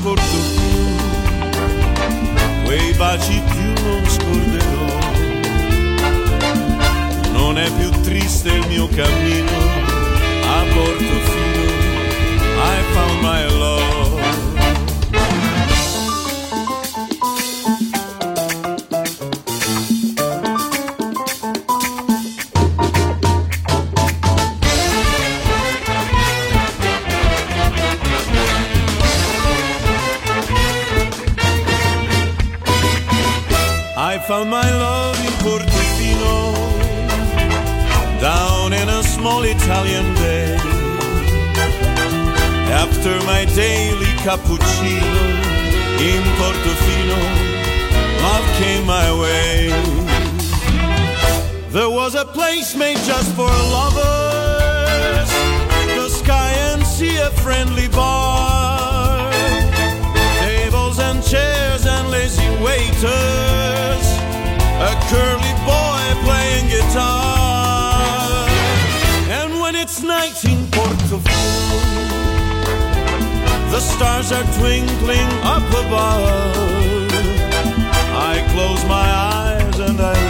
In Portofino, quei baci più non scorderò. Non è più triste il mio cammino a Portofino. I found my love. I my love in Portofino, down in a small Italian bay. After my daily cappuccino in Portofino, love came my way. There was a place made just for lovers, the sky and sea a friendly bar tables and chairs and lazy waiters, a curly boy playing guitar. And when it's night in Portofino, the stars are twinkling up above. I close my eyes and I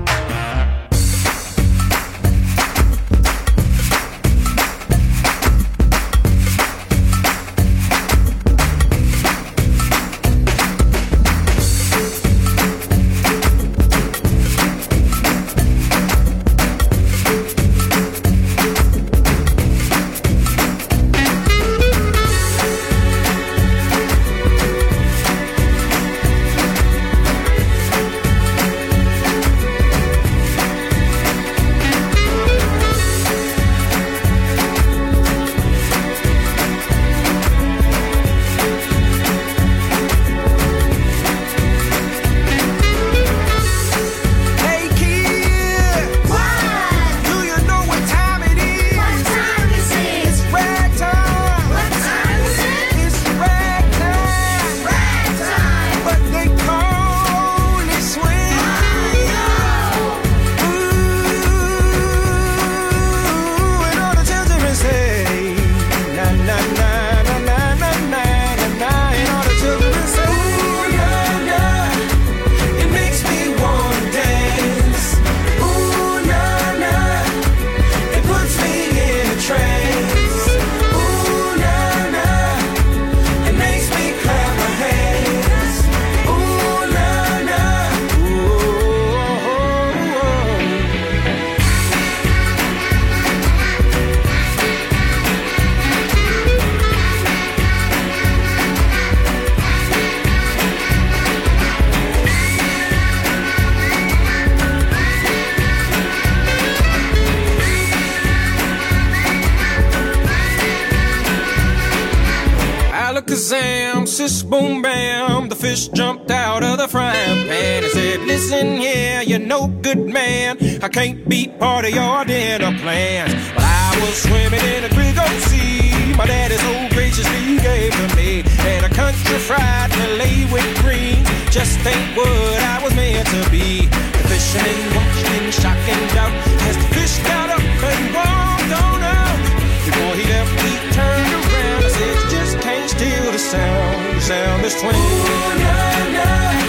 Out of the frying pan and said, Listen here, you're no good man. I can't be part of your dinner plans. But I was swimming in a big oh, old sea. My daddy so graciously gave to me. And a country fried fillet with greens just ain't what I was meant to be. The fisherman watched in shock and doubt as the fish got up and walked on out. Before he left, he turned still the sound, sound that's twin.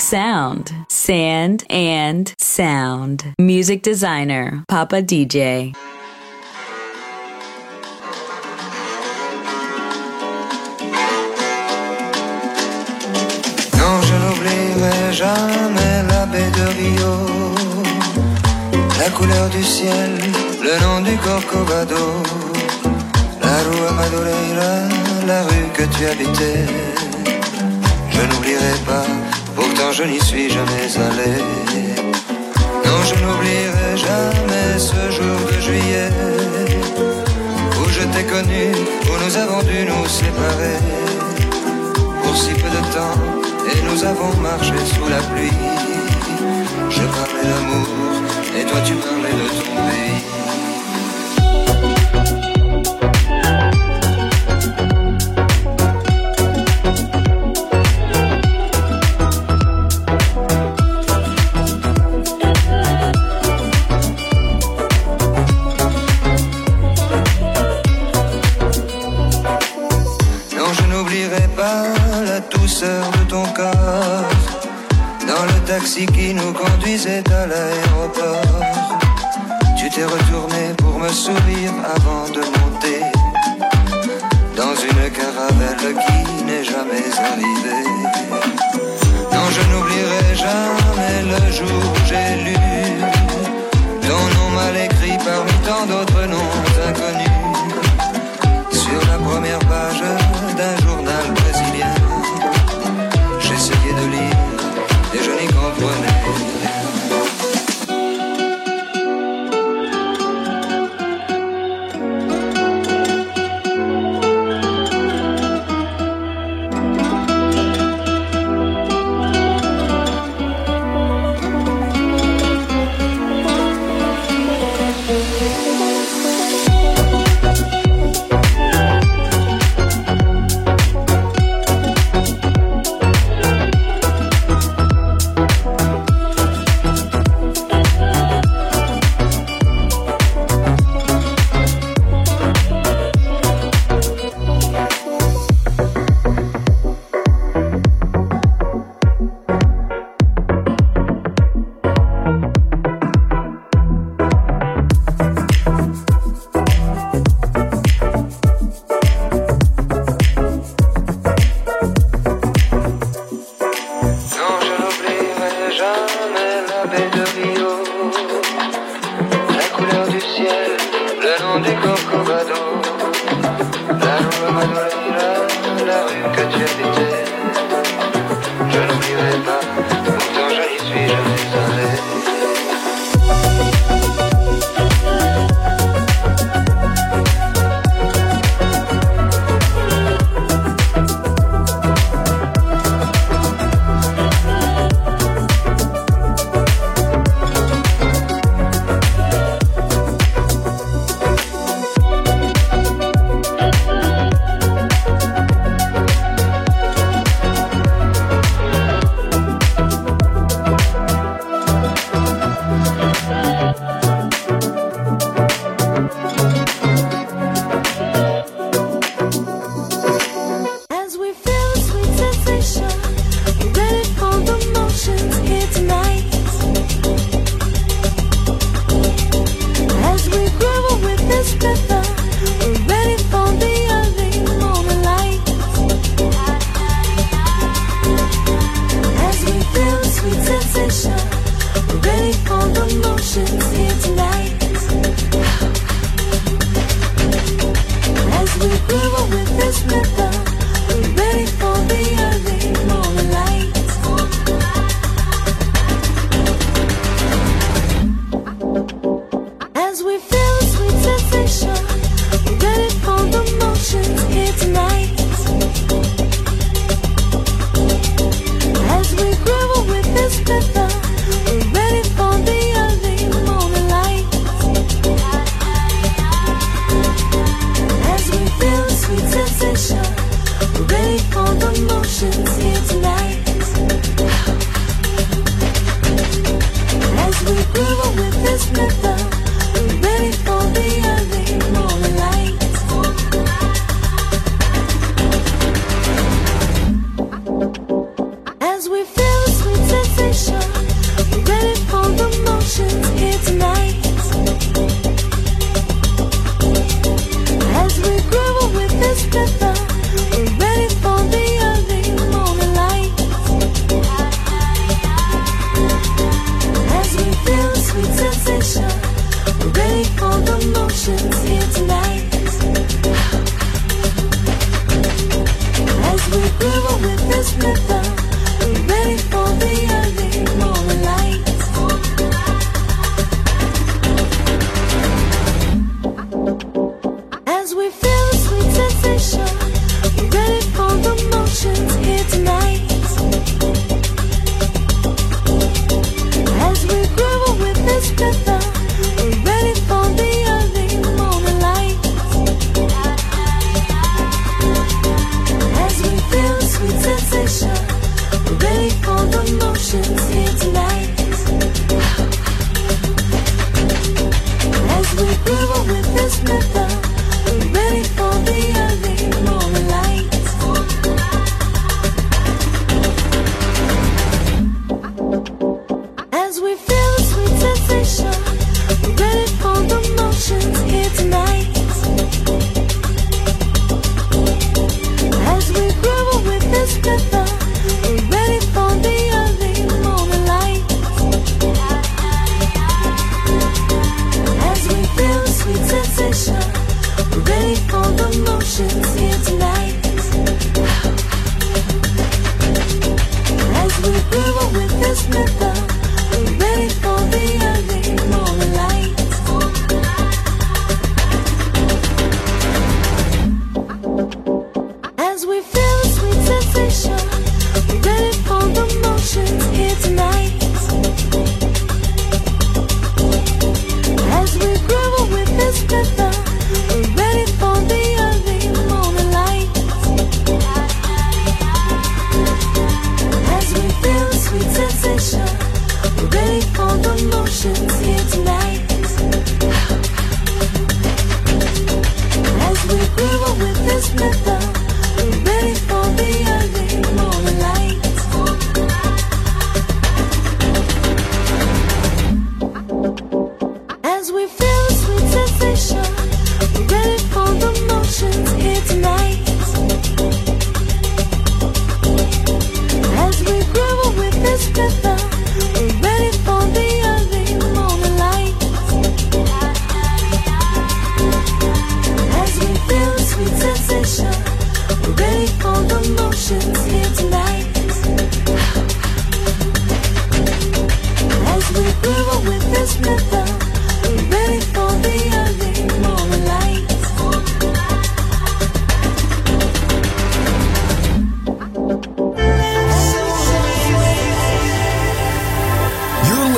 Sound. Sand and Sound. Music designer, Papa DJ. Non, je n'oublierai jamais la baie de Rio. La couleur du ciel, le nom du Corcovado. La rue Madureira, la rue que tu habitais. Je n'oublierai pas pourtant je n'y suis jamais allé. Non, je n'oublierai jamais ce jour de juillet où je t'ai connu, où nous avons dû nous séparer pour si peu de temps et nous avons marché sous la pluie. Je parlais d'amour et toi tu parlais de ton pays.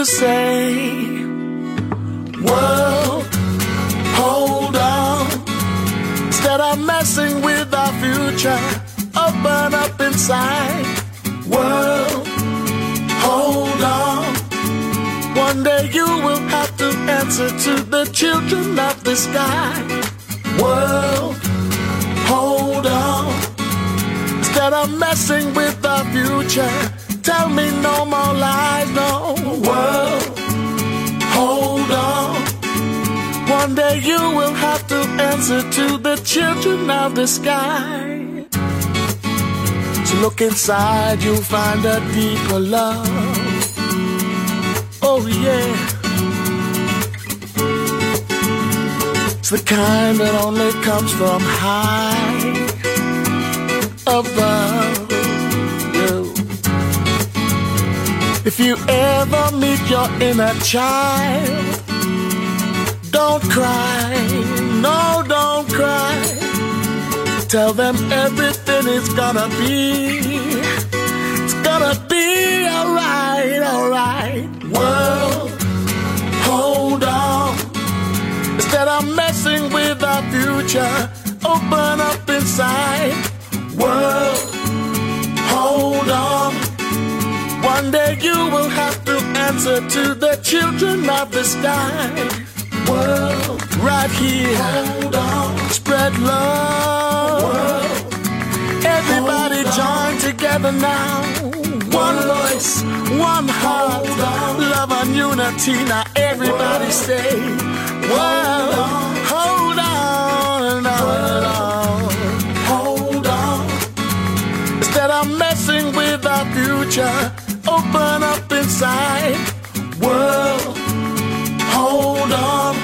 to say, World, hold on. Instead of messing with our future, open up inside. World, hold on. One day you will have to answer to the children of the sky. World, hold on. Instead of messing with our future, tell me no more lies, no. World, hold on. One day you will have to answer to the children of the sky. So look inside, you'll find a deeper love. Oh, yeah. It's the kind that only comes from high above If you ever meet your inner child, don't cry, no, don't cry. Tell them everything is gonna be, it's gonna be alright, alright. World, hold on. Instead of messing with our future, open up inside. World, hold on. One day you will have to answer to the children of the sky world right here. Hold on. Spread love. World, Everybody join together now. One voice, one heart. Love and unity. Now everybody say, world. Hold on. Hold on. Hold on. Instead of messing with our future, open up inside. World hold on.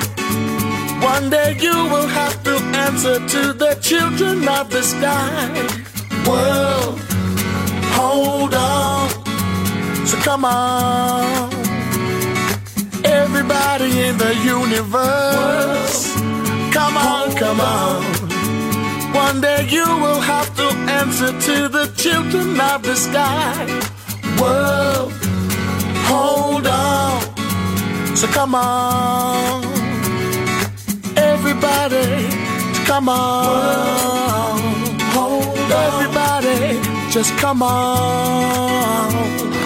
One day you will have to answer to the children of the sky. World, hold on. So come on. Everybody in the universe. Come on, come on. One day you will have to answer to the children of the sky. World, hold on. So come on, everybody, come on, world. hold everybody, just come on.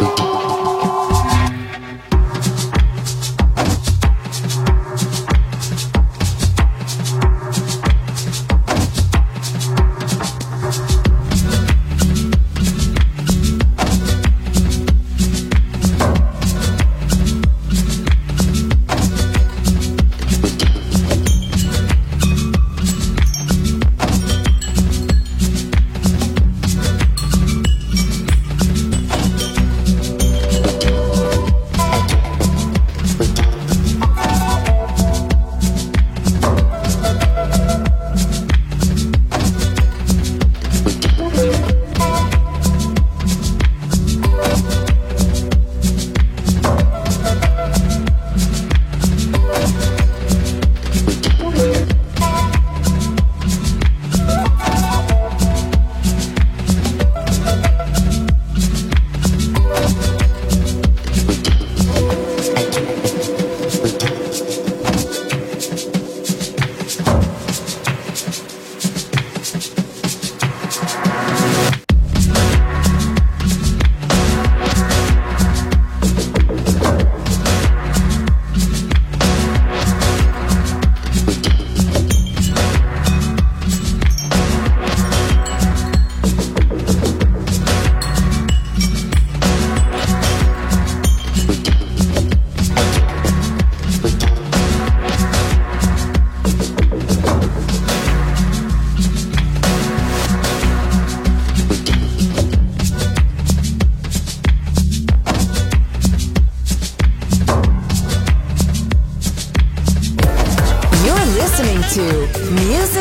You're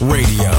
Radio.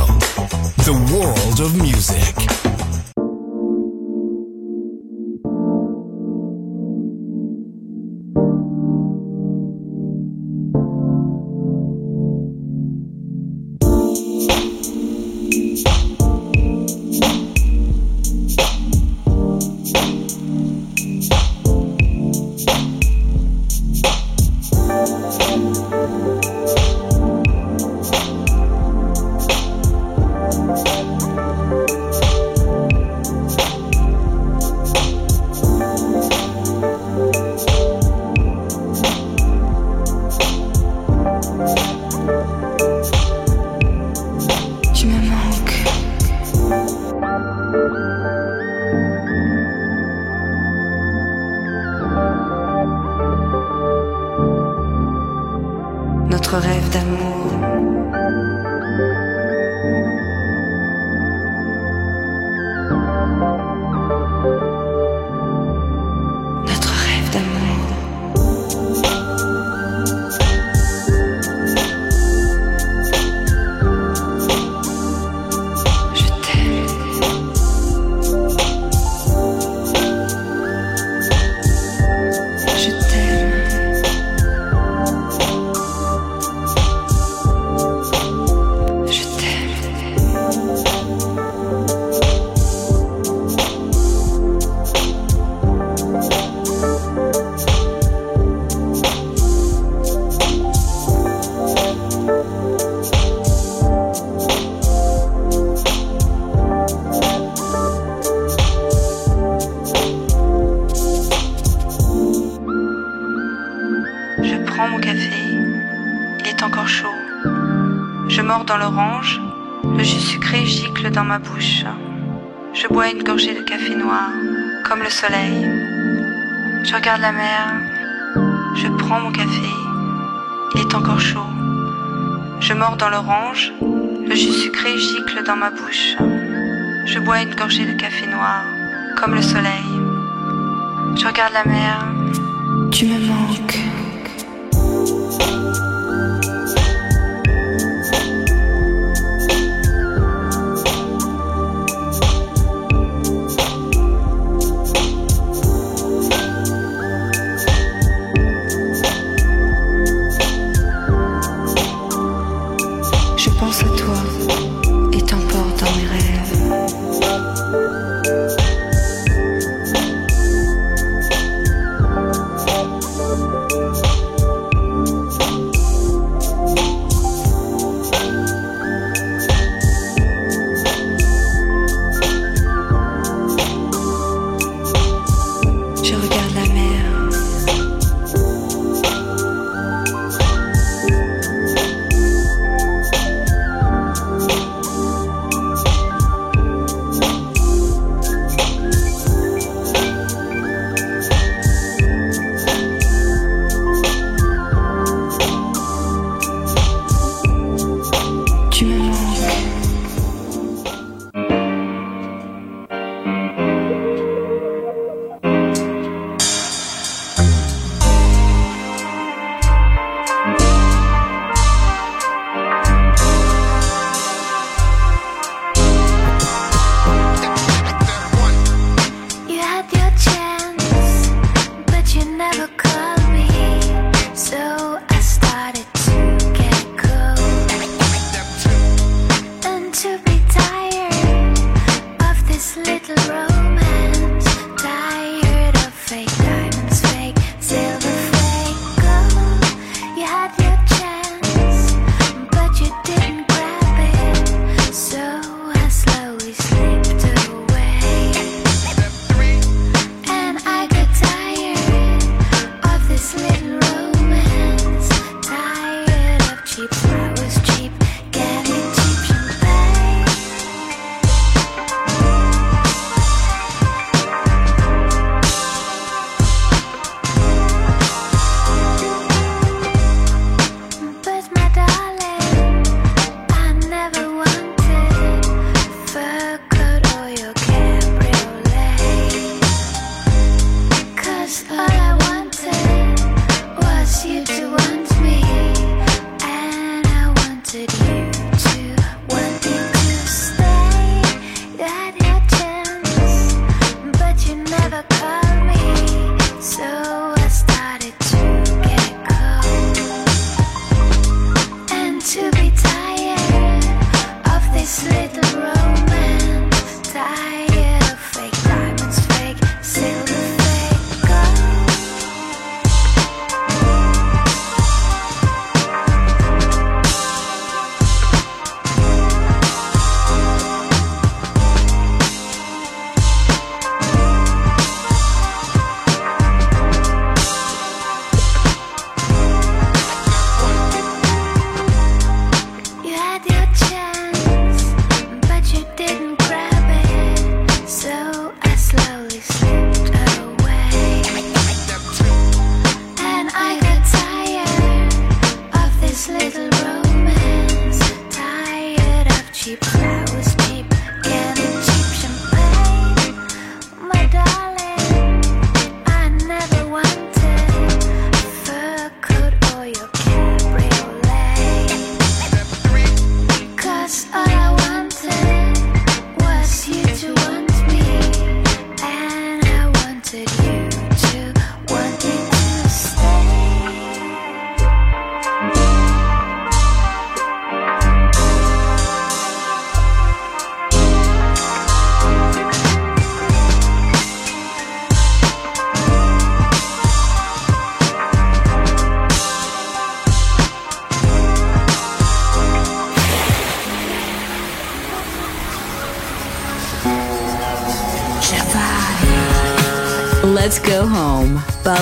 dans l'orange, le jus sucré gicle dans ma bouche. Je bois une gorgée de café noir, comme le soleil. Je regarde la mer. Tu me manques.